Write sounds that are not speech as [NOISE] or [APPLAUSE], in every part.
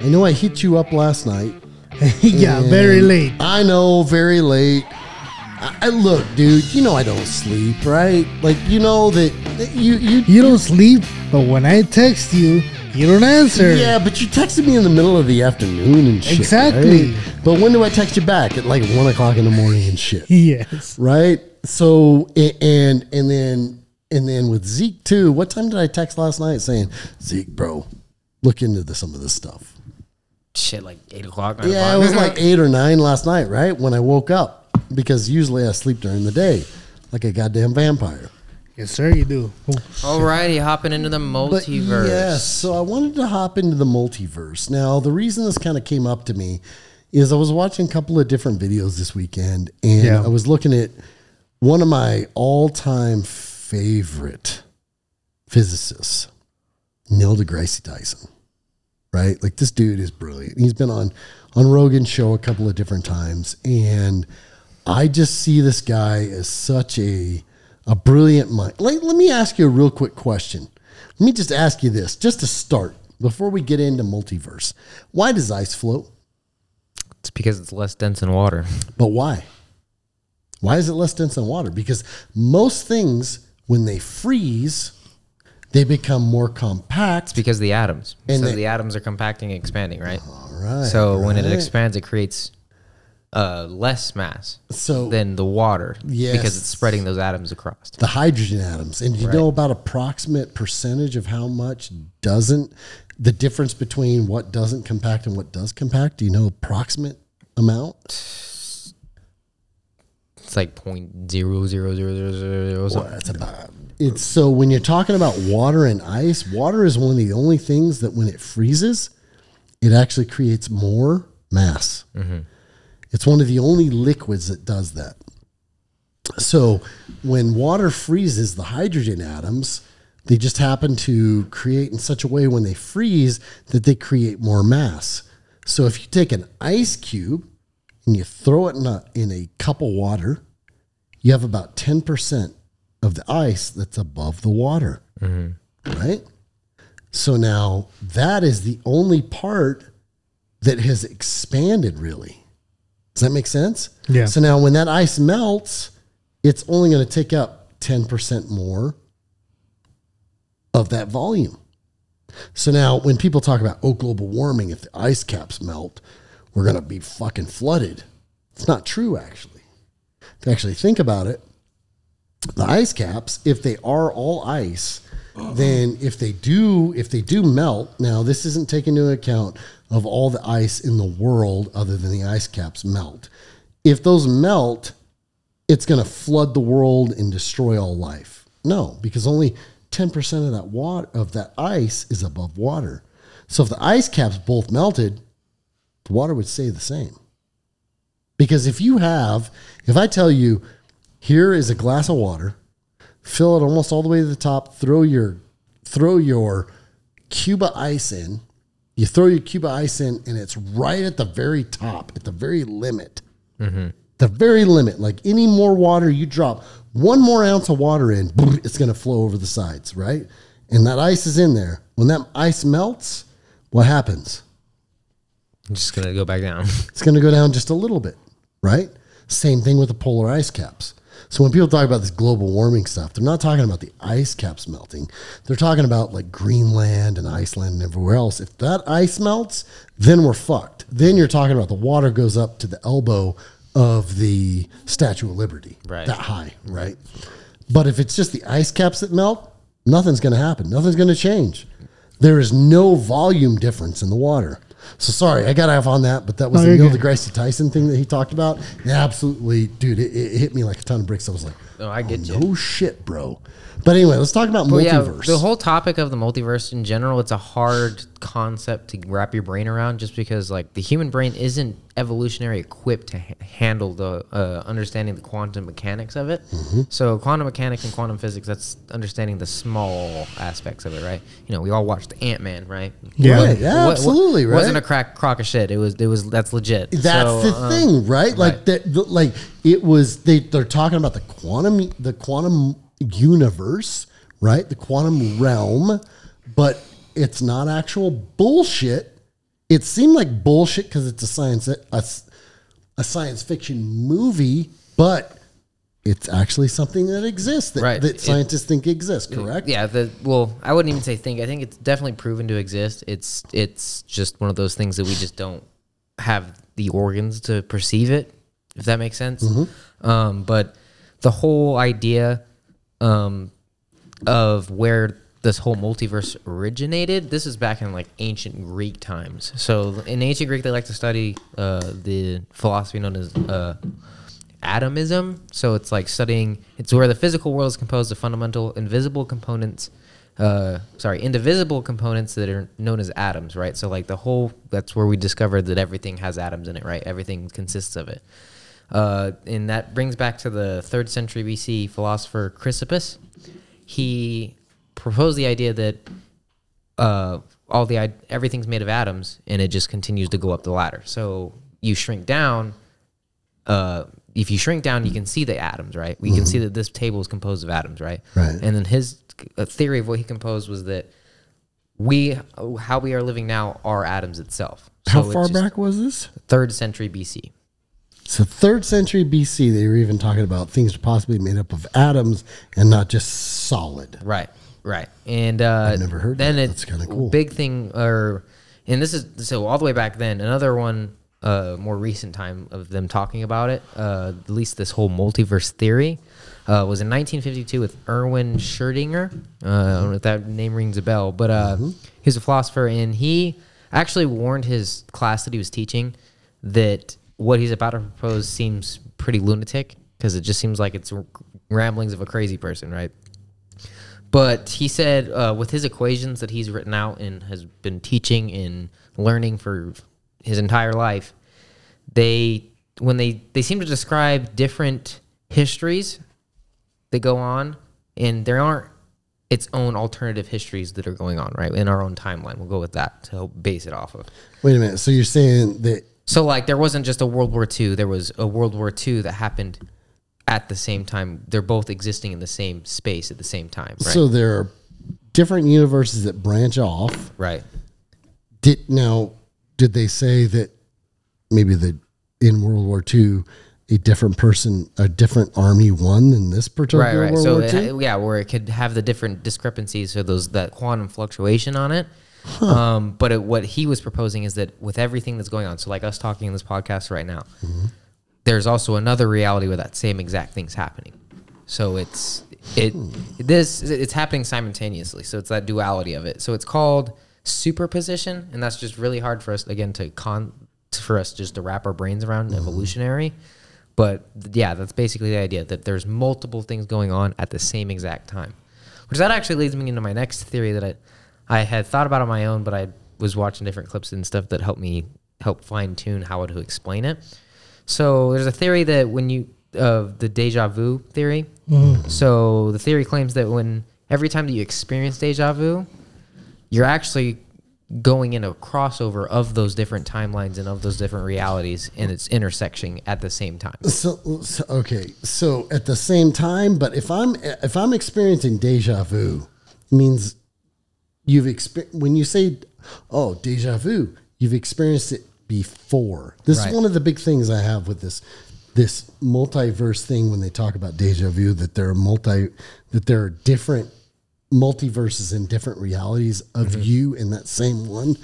I know I hit you up last night. [LAUGHS] yeah, very late. I know, very late. I, I look, dude. You know I don't sleep, right? Like you know that that you you. You don't sleep, but when I text you, you don't answer. Yeah, but you texted me in the middle of the afternoon and shit. Exactly. right? But when do I text you back? At like one o'clock in the morning and shit. [LAUGHS] Yes. right? So and and then and then with Zeke too. What time did I text last night saying Zeke, bro, look into the, some of this stuff? Shit, like eight o'clock. nine Yeah, it was like [LAUGHS] eight or nine last night, right? When I woke up because usually I sleep during the day, like a goddamn vampire. Yes, sir, you do. Oh, Alrighty, hopping into the But multiverse. yes, so I wanted to hop into the multiverse. Now, the reason this kind of came up to me is I was watching a couple of different videos this weekend, and Yeah. I was looking at one of my all-time favorite physicists, Neil deGrasse Tyson. Right, like this dude is brilliant. He's been on on Rogan's show a couple of different times, and I just see this guy as such a a brilliant mind. Like, let me ask you a real quick question. Let me just ask you this, just to start, before we get into multiverse. Why does ice float? It's because it's less dense than water. But why? Why is it less dense than water? Because most things, when they freeze, they become more compact. It's because of the atoms. And so they- the atoms are compacting and expanding, right? All right. so when it expands, it creates uh, less mass So- than the water Yes. because it's spreading those atoms across. the hydrogen atoms. And do you Right. know about approximate percentage of how much doesn't the difference between what doesn't compact and what does compact? Do you know approximate amount? It's like point zero zero zero zero zero zero Well, that's about it's so when you're talking about water and ice, water is one of the only things that when it freezes, it actually creates more mass. Mm-hmm. It's one of the only liquids that does that. So when water freezes, the hydrogen atoms, they just happen to create in such a way when they freeze that they create more mass. So if you take an ice cube and you throw it in a, in a cup of water, you have about 10% of the ice that's above the water. Mm-hmm. Right? So now that is the only part that has expanded really. Does that make sense? Yeah. So now when that ice melts, it's only going to take up 10% more of that volume. So now when people talk about, oh, global warming, if the ice caps melt, we're going to be fucking flooded. It's not true, actually. If you actually think about it, the ice caps, if they are all ice, then if they do if they do melt, now this isn't taking into account of all the ice in the world other than the ice caps melt. If those melt, it's going to flood the world and destroy all life. No, because only 10% of that water of that ice is above water. So if the ice caps both melted, the water would stay the same. Because if you have, if I tell you, here is a glass of water, fill it almost all the way to the top, throw your throw your Cuba ice in, you throw your Cuba ice in, and it's right at the very top, at the very limit. Mm-hmm. The very limit. Like any more water you drop, one more ounce of water in, boom, it's gonna flow over the sides, right? And that ice is in there. When that ice melts, what happens? I'm just gonna go back down. [LAUGHS] it's going to go down just a little bit, right? Same thing with the polar ice caps. So when people talk about this global warming stuff, they're not talking about the ice caps melting. They're talking about like Greenland and Iceland and everywhere else. If that ice melts, then we're fucked. Then you're talking about the water goes up to the elbow of the Statue of Liberty, Right. that high, right? But if it's just the ice caps that melt, nothing's going to happen. Nothing's going to change. There is no volume difference in the water. So sorry, I got off on that, but that was No, the you're Neil good. deGrasse Tyson thing that he talked about. Yeah, absolutely, dude, it, it hit me like a ton of bricks. I was like, No, I get oh, you. no shit, bro. But anyway, let's talk about Well, yeah, multiverse. the whole topic of the multiverse in general, it's a hard concept to wrap your brain around just because like the human brain isn't evolutionary equipped to ha- handle the uh, understanding the quantum mechanics of it. Mm-hmm. So quantum mechanics and quantum physics, that's understanding the small aspects of it, right? You know, we all watched Ant-Man, right? Yeah. Right, yeah, What- what- absolutely, right. Wasn't a crack crock of shit. It was it was that's legit. That's So, the uh, thing, right? Like right. that, the, like it was. They they're talking about the quantum, the quantum universe, right? The quantum realm, but it's not actual bullshit. It seemed like bullshit because it's a science a, a science fiction movie, but it's actually something that exists that, Right. that It- scientists think exists. Correct? Yeah, the well, I wouldn't even say think. I think it's definitely proven to exist. It's it's just one of those things that we just don't have the organs to perceive it, if that makes sense. Um, but the whole idea um, of where this whole multiverse originated, this is back in like ancient Greek times. So in ancient Greek, they like to study uh, the philosophy known as uh, atomism. So it's like studying. It's where the physical world is composed of fundamental invisible components. Uh, sorry, indivisible components that are known as atoms, right? So like the whole. That's where we discovered that everything has atoms in it, right? Everything consists of it. Uh, and that brings back to the third century BC philosopher Chrysippus. He proposed the idea that uh, all the everything's made of atoms, and it just continues to go up the ladder. So you shrink down. Uh, if you shrink down, you can see the atoms, right? We can see that this table is composed of atoms, right? Right. And then his theory of what he composed was that we, how we are living now, are atoms itself. How So it's far back was this? Third century BC. So third century BC, they were even talking about things possibly made up of atoms and not just solid. Right, right. And uh, I've never heard then that. it- That's kinda cool. Big thing, or and this is so all the way back then. Another one, uh, more recent time of them talking about it. Uh, at least this whole multiverse theory uh, was in 1952 with Erwin Schrödinger. Uh, I don't know if that name rings a bell, but uh, Mm-hmm. he's a philosopher, and he actually warned his class that he was teaching that what he's about to propose seems pretty lunatic because it just seems like it's ramblings of a crazy person, right? But he said uh, with his equations that he's written out and has been teaching and learning for his entire life, they when they they seem to describe different histories that go on, and there aren't its own alternative histories that are going on right in our own timeline. We'll go with that to help base it off of. Wait a minute. So you're saying that So like there wasn't just a World War II, there was a World War II that happened at the same time. They're both existing in the same space at the same time, right? so there are different universes that branch off. right. Did now did they say that maybe the in World War II a different person, a different army won in this particular Right, right. World So War it- II? yeah, where it could have the different discrepancies, so those that quantum fluctuation on it. Um, but it, what he was proposing is that with everything that's going on, so like us talking in this podcast right now, there's also another reality where that same exact thing's happening. So it's it this it's happening simultaneously. So it's that duality of it. So it's called superposition, and that's just really hard for us again to con for us just to wrap our brains around mm-hmm. evolutionary. But yeah, that's basically the idea that there's multiple things going on at the same exact time. Which that actually leads me into my next theory that I I had thought about on my own, but I was watching different clips and stuff that helped me help fine tune how to explain it. So there's a theory that when you of the deja vu theory. Mm-hmm. So the theory claims that when every time that you experience deja vu, you're actually going in a crossover of those different timelines and of those different realities, and it's intersecting at the same time. So, so okay, so at the same time, but if I'm if I'm experiencing deja vu, it means you've experienced when you say, "Oh, deja vu," you've experienced it before. This Right. is one of the big things I have with this this multiverse thing when they talk about deja vu that there are multi that there are different multiverses and different realities of mm-hmm. you in that same one.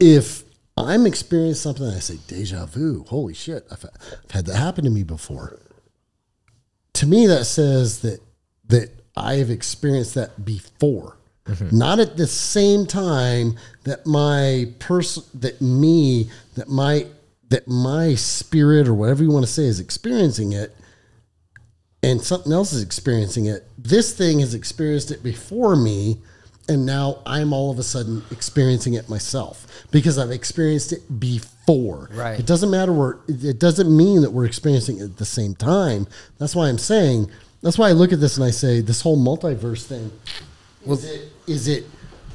If I'm experiencing something and I say deja vu, holy shit, I've, I've had that happen to me before. To me, that says that that I have experienced that before, Mm-hmm. not at the same time that my person, that me, that my that my spirit or whatever you want to say is experiencing it, and something else is experiencing it. This thing has experienced it before me, and now I'm all of a sudden experiencing it myself because I've experienced it before. Right. It doesn't matter where. It doesn't mean that we're experiencing it at the same time. That's why I'm saying. That's why I look at this and I say this whole multiverse thing. Is it? Is it?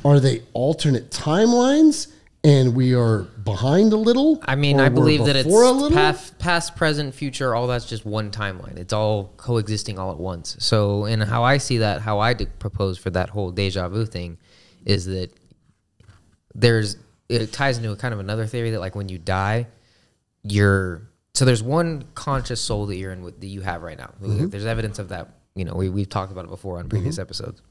Are they alternate timelines? And we are behind a little. I mean, I believe that it's a little? past, past, present, future. All that's just one timeline. It's all coexisting all at once. So, and how I see that, how I propose for that whole deja vu thing, is that there's it ties into a kind of another theory that like when you die, you're so there's one conscious soul that you're in with that you have right now. Mm-hmm. There's evidence of that. You know, we we've talked about it before on previous mm-hmm. episodes.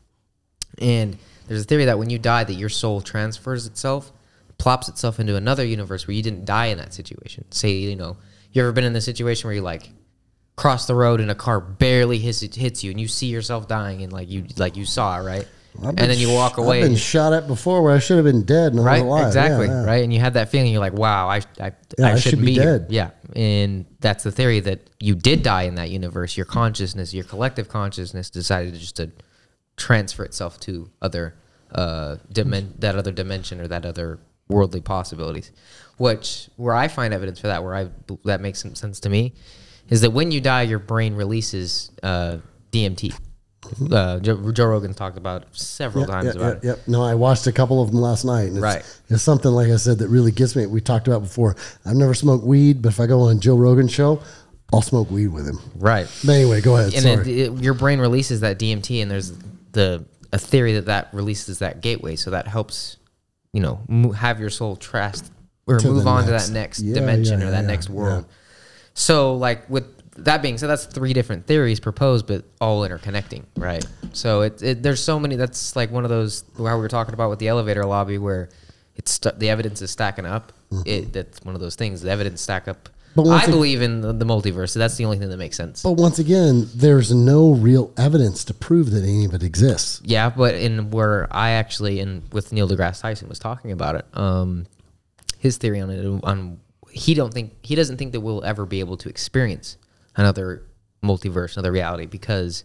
And there's a theory that when you die, that your soul transfers itself, plops itself into another universe where you didn't die in that situation. Say, you know, you ever been in the situation where you like cross the road and a car barely hits hits you, and you see yourself dying, and like you like you saw it, right? I've and then you walk away, I've been shot at before where I should have been dead and I was right? alive. Exactly, Yeah, yeah. right? And you had that feeling, you're like, wow, I I, Yeah, I, I should shouldn't be be, here. dead. Yeah, and that's the theory that you did die in that universe. Your consciousness, your collective consciousness, decided to just to transfer itself to other uh dimen- that other dimension or that other worldly possibilities. Which where I find evidence for that, where I that makes some sense to me, is that when you die, your brain releases uh, DMT. Uh, Joe, Joe Rogan's talked about several times yeah, about yeah, it. yeah. No, I watched a couple of them last night. And it's, Right. It's something, like I said, that really gets me. We talked about before. I've never smoked weed, but if I go on Joe Rogan's show, I'll smoke weed with him. Right. But anyway, go ahead. and Sorry. it, it, your brain releases that DMT, and there's the a theory that that releases that gateway, so that helps you know mo- have your soul trust or To move on next- to that next yeah, dimension yeah, or that yeah, next yeah. world. So, like with that being said, that's three different theories proposed, but all interconnecting, right? So it, it there's so many. That's like one of those how we were talking about with the elevator lobby, where it's st- the evidence is stacking up. Mm-hmm. It that's one of those things. The evidence stack up. But I believe in the, the multiverse. So that's the only thing that makes sense. but once again, there's no real evidence to prove that any of it exists. Yeah, but in where I actually and with Neil deGrasse Tyson was talking about it, um, his theory on it on he don't think he doesn't think that we'll ever be able to experience another multiverse, another reality because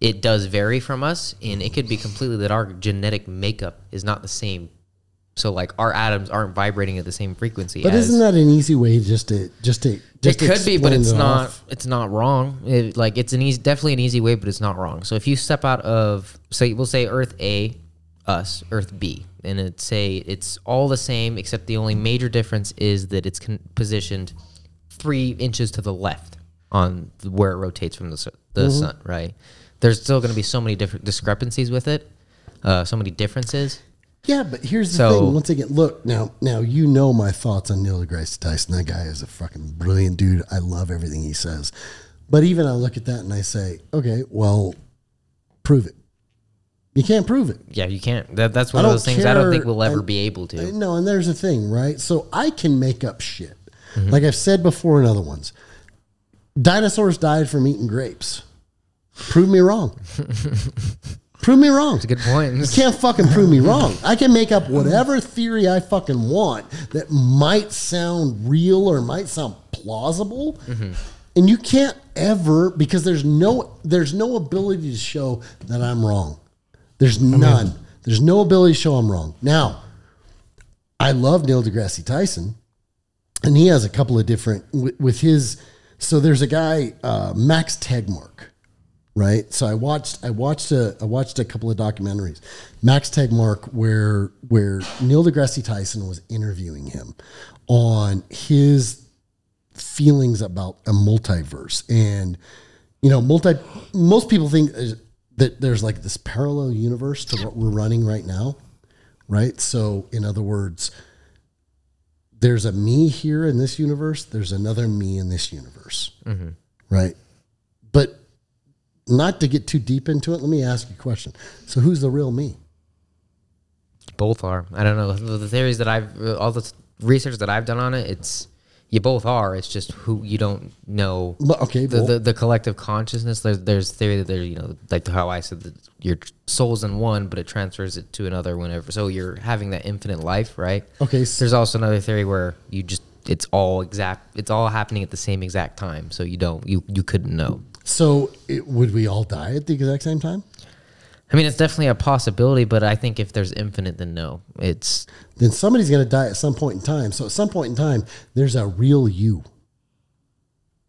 it does vary from us, and it could be completely that our genetic makeup is not the same. So like our atoms aren't vibrating at the same frequency. But as, isn't that an easy way just to just to just it could be, but it's it not. off? It's not wrong. It, like it's an easy, definitely an easy way, but it's not wrong. So if you step out of, say, we'll say Earth A, us, Earth B, and it say it's all the same, except the only major difference is that it's con- positioned three inches to the left on where it rotates from the su- the Mm-hmm. sun. Right? There's still going to be so many different discrepancies with it, uh, so many differences. Yeah, but here's the So- thing. Once again, look now. Now you know my thoughts on Neil deGrasse Tyson. That guy is a fucking brilliant dude. I love everything he says. But even I look at that and I say, okay, well, prove it. You can't prove it. Yeah, you can't. That, that's I one of those things I don't think we'll ever and- be able to. No, and there's a thing, right? So I can make up shit. Mm-hmm. Like I've said before in other ones, dinosaurs died from eating grapes. Prove me wrong. [LAUGHS] prove me wrong. It's a good point. You can't fucking prove me wrong. I can make up whatever theory I fucking want that might sound real or might sound plausible. And you can't ever because there's no there's no ability to show that I'm wrong. There's none. There's no ability to show I'm wrong. Now, I love Neil deGrasse Tyson, and he has a couple of different with, with his. So there's a guy, uh, Max Tegmark, right? So I watched, I watched a, I watched a couple of documentaries, Max Tegmark, where where Neil deGrasse Tyson was interviewing him on his feelings about a multiverse, and you know, multi. Most people think uh, that there's like this parallel universe to what we're running right now, right? So, in other words, there's a me here in this universe. There's another me in this universe, mm-hmm. right? But not to get too deep into it, let me ask you a question. So, who's the real me? Both are. I don't know the, the theories that I've all the research that I've done on it. It's you both are. It's just who you don't know. But, okay, The, well- the, the collective consciousness. There's there's theory that there you know like how I said that your soul's in one, but it transfers it to another whenever. So you're having that infinite life, right? Okay, so- There's also another theory where you just it's all exact. It's all happening at the same exact time. So you don't you you couldn't know. So, it, would we all die at the exact same time? I mean, it's definitely a possibility, but I think if there's infinite, then no. It's Then somebody's going to die at some point in time. So, at some point in time, there's a real you.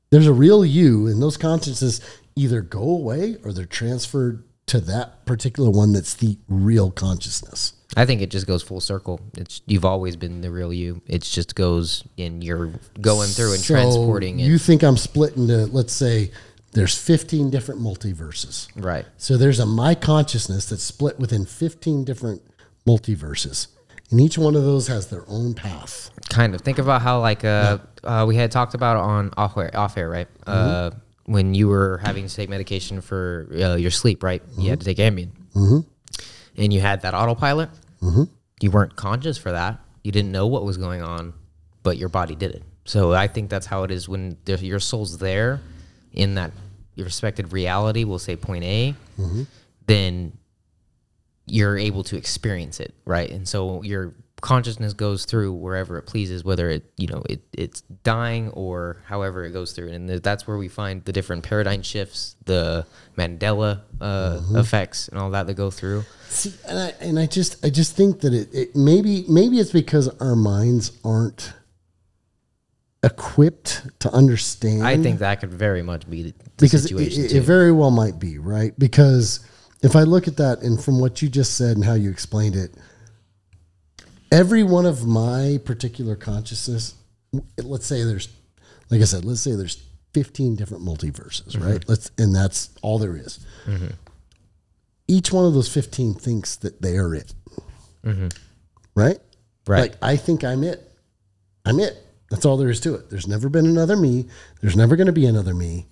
There's a real you, and those consciences either go away or they're transferred to that particular one that's the real consciousness. I think it just goes full circle. It's you've always been the real you. It just goes and you're going through and So transporting it. You think I'm split into, let's say, there's 15 different multiverses. right. So there's a my consciousness that's split within 15 different multiverses, and each one of those has their own path. kind of. Think about how like uh, uh we had talked about on off air, off air right? Uh when you were having to take medication for uh, your sleep right? You had to take ambien. And you had that autopilot? You weren't conscious for that. You didn't know what was going on but your body did it. So i think that's how it is when your soul's there in that respected reality we'll say point a then you're able to experience it, right? And so your consciousness goes through wherever it pleases, whether it you know it it's dying or however it goes through, and that's where we find the different paradigm shifts, the Mandela uh, effects, and all that that go through. See, and I and I just I just think that it, it maybe maybe it's because our minds aren't equipped to understand. I think that could very much be the, because situation it, too. it very well might be right because if I look at that and from what you just said and how you explained it, every one of my particular consciousness, let's say there's, like I said, let's say there's 15 different multiverses, Mm-hmm. right? Let's and that's all there is. Each one of those 15 thinks that they are it, right? Mm-hmm. Right. Like I think I'm it. I'm it. That's all there is to it. There's never been another me. There's never going to be another me.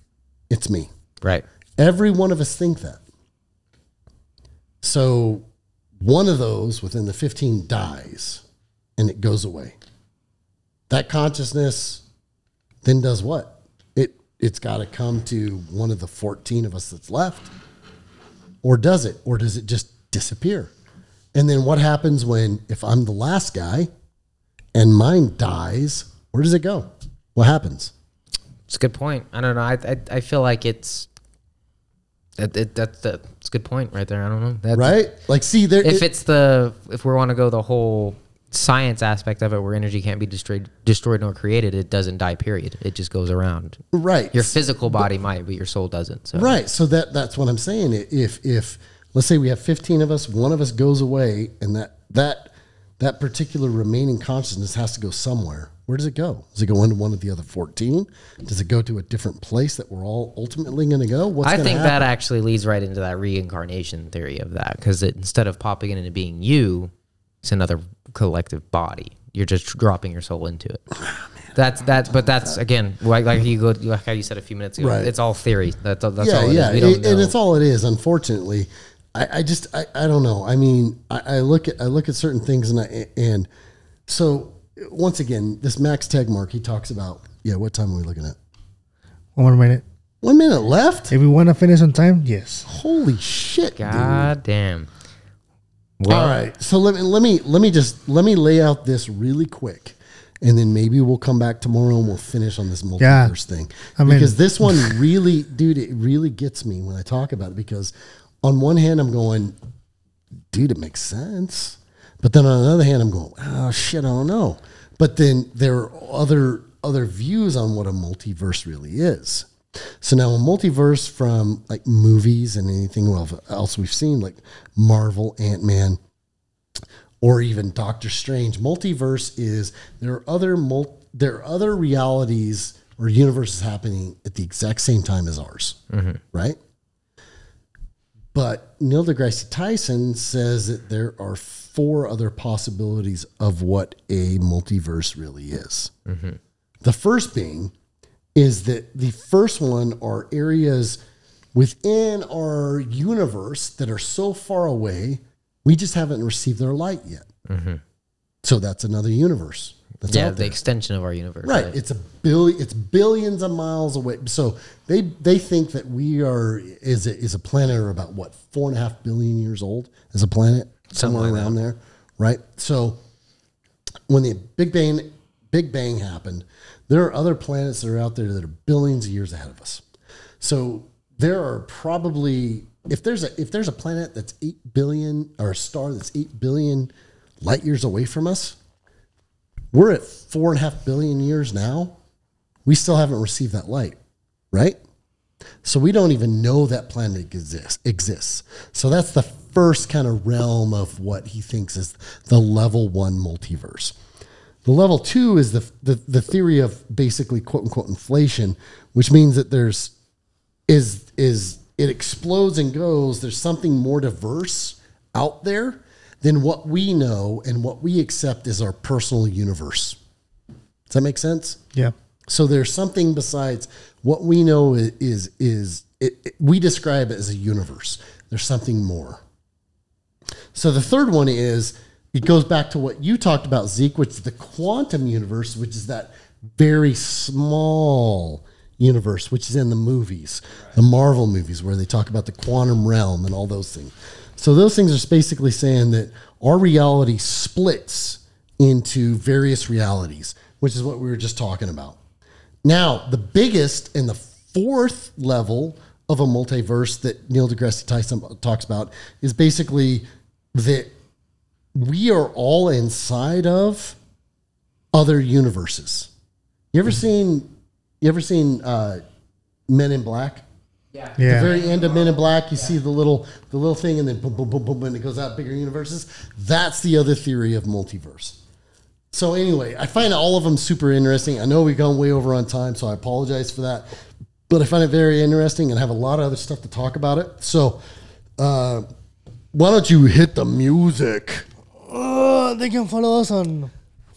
It's me. right. Every one of us think that. So one of those within the 15 dies and it goes away. That consciousness then does what? It it's got to come to one of the 14 of us that's left. Or does it? Or does it just disappear? And then what happens when if I'm the last guy and mine dies, where does it go? What happens? It's a good point. I don't know. I I, I feel like it's that it, that that's a good point right there. I don't know. That's, Right? Like see there if it- it's the if we want to go the whole science aspect of it where energy can't be destroyed destroyed nor created it doesn't die period it just goes around right. your physical body might but your soul doesn't so Right. So that that's what I'm saying. If if let's say we have 15 of us, one of us goes away, and that that that particular remaining consciousness has to go somewhere. Where does it go? Does it go into one of the other 14? Does it go to a different place that we're all ultimately going to go? What's i think happen? that actually leads right into that reincarnation theory of that because instead of popping it into being you it's another collective body you're just dropping your soul into it ah, that's that's but that's again like, like you go like how you said a few minutes ago Right. it's all theory that's, all- that's yeah, all it yeah, is. we don't It- and it's all it is. Unfortunately, I, I just I, I don't know. I mean, I, I look at I look at certain things, and I and so once again, this Max Tegmark he talks about. Yeah, what time are we looking at? One more minute. One minute left. If we want to finish on time, yes. Holy shit, dude. god damn All right. So let me let me let me just let me lay out this really quick. And then maybe we'll come back tomorrow and we'll finish on this multiverse Yeah. thing. I mean- because this one really, dude, it really gets me when I talk about it. Because on one hand, I'm going, dude, it makes sense. But then on the other hand, I'm going, oh shit, I don't know. But then there are other other views on what a multiverse really is. So now a multiverse from like movies and anything else we've seen, like Marvel, Ant Man, or even Doctor Strange. Multiverse is there are other there are other realities or universes happening at the exact same time as ours, mm-hmm. right? But Neil deGrasse Tyson says that there are four other possibilities of what a multiverse really is. Mm-hmm. The first being is that the first one are areas within our universe that are so far away, we just haven't received their light yet. Mm-hmm. So that's another universe. That's yeah the extension of our universe Right. It's a billion. It's billions of miles away. So they they think that we are is a, is a planet or about what four and a half billion years old as a planet somewhere like that. around there, right? So when the Big Bang Big Bang happened, there are other planets that are out there that are billions of years ahead of us. So there are probably if there's a if there's a planet that's eight billion or a star that's eight billion light years away from us, we're at four and a half billion years now. We still haven't received that light, right? So we don't even know that planet exists. Exists. So that's the first kind of realm of what he thinks is the level one multiverse. The level two is the, the the theory of basically quote unquote inflation, which means that there's is is it explodes and goes. There's something more diverse out there than what we know and what we accept as our personal universe. Does that make sense? Yeah. So there's something besides what we know is is it, it- we describe it as a universe. There's something more. So the third one is it goes back to what you talked about, Zeke, which is the quantum universe, which is that very small universe, which is in the movies, the Marvel movies, where they talk about the quantum realm and all those things. So those things are basically saying that our reality splits into various realities, which is what we were just talking about. Now, the biggest and the fourth level of a multiverse that Neil deGrasse Tyson talks about is basically that we are all inside of other universes. You ever seen? You ever seen uh, Men in Black? Yeah. The very end of Men in Black, you see the little the little thing, and then boom, boom, boom, boom, and it goes out bigger universes. That's the other theory of multiverse. So anyway, I find all of them super interesting. I know we've gone way over on time, so I apologize for that. But I find it very interesting and have a lot of other stuff to talk about it. So uh, why don't you hit the music? Oh, they can follow us on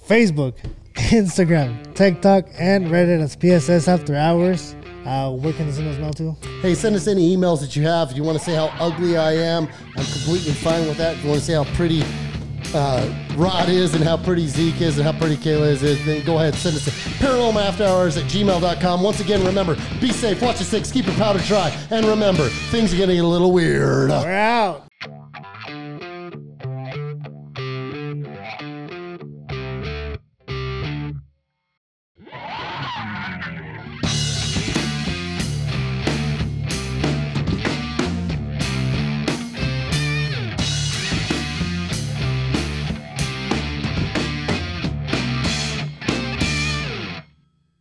Facebook, [LAUGHS] Instagram, TikTok, and Reddit as PSS After Hours. Uh, where can they send us mail to? Hey, send us any emails that you have. If you want to say how ugly I am, I'm completely fine with that. If you want to say how pretty uh, Rod is and how pretty Zeke is and how pretty Kayla is, is then go ahead and send us a Paranormal After Hours at gmail.com. Once again, remember, be safe, watch your six, keep your powder dry, and remember, things are going to get a little weird. We're out.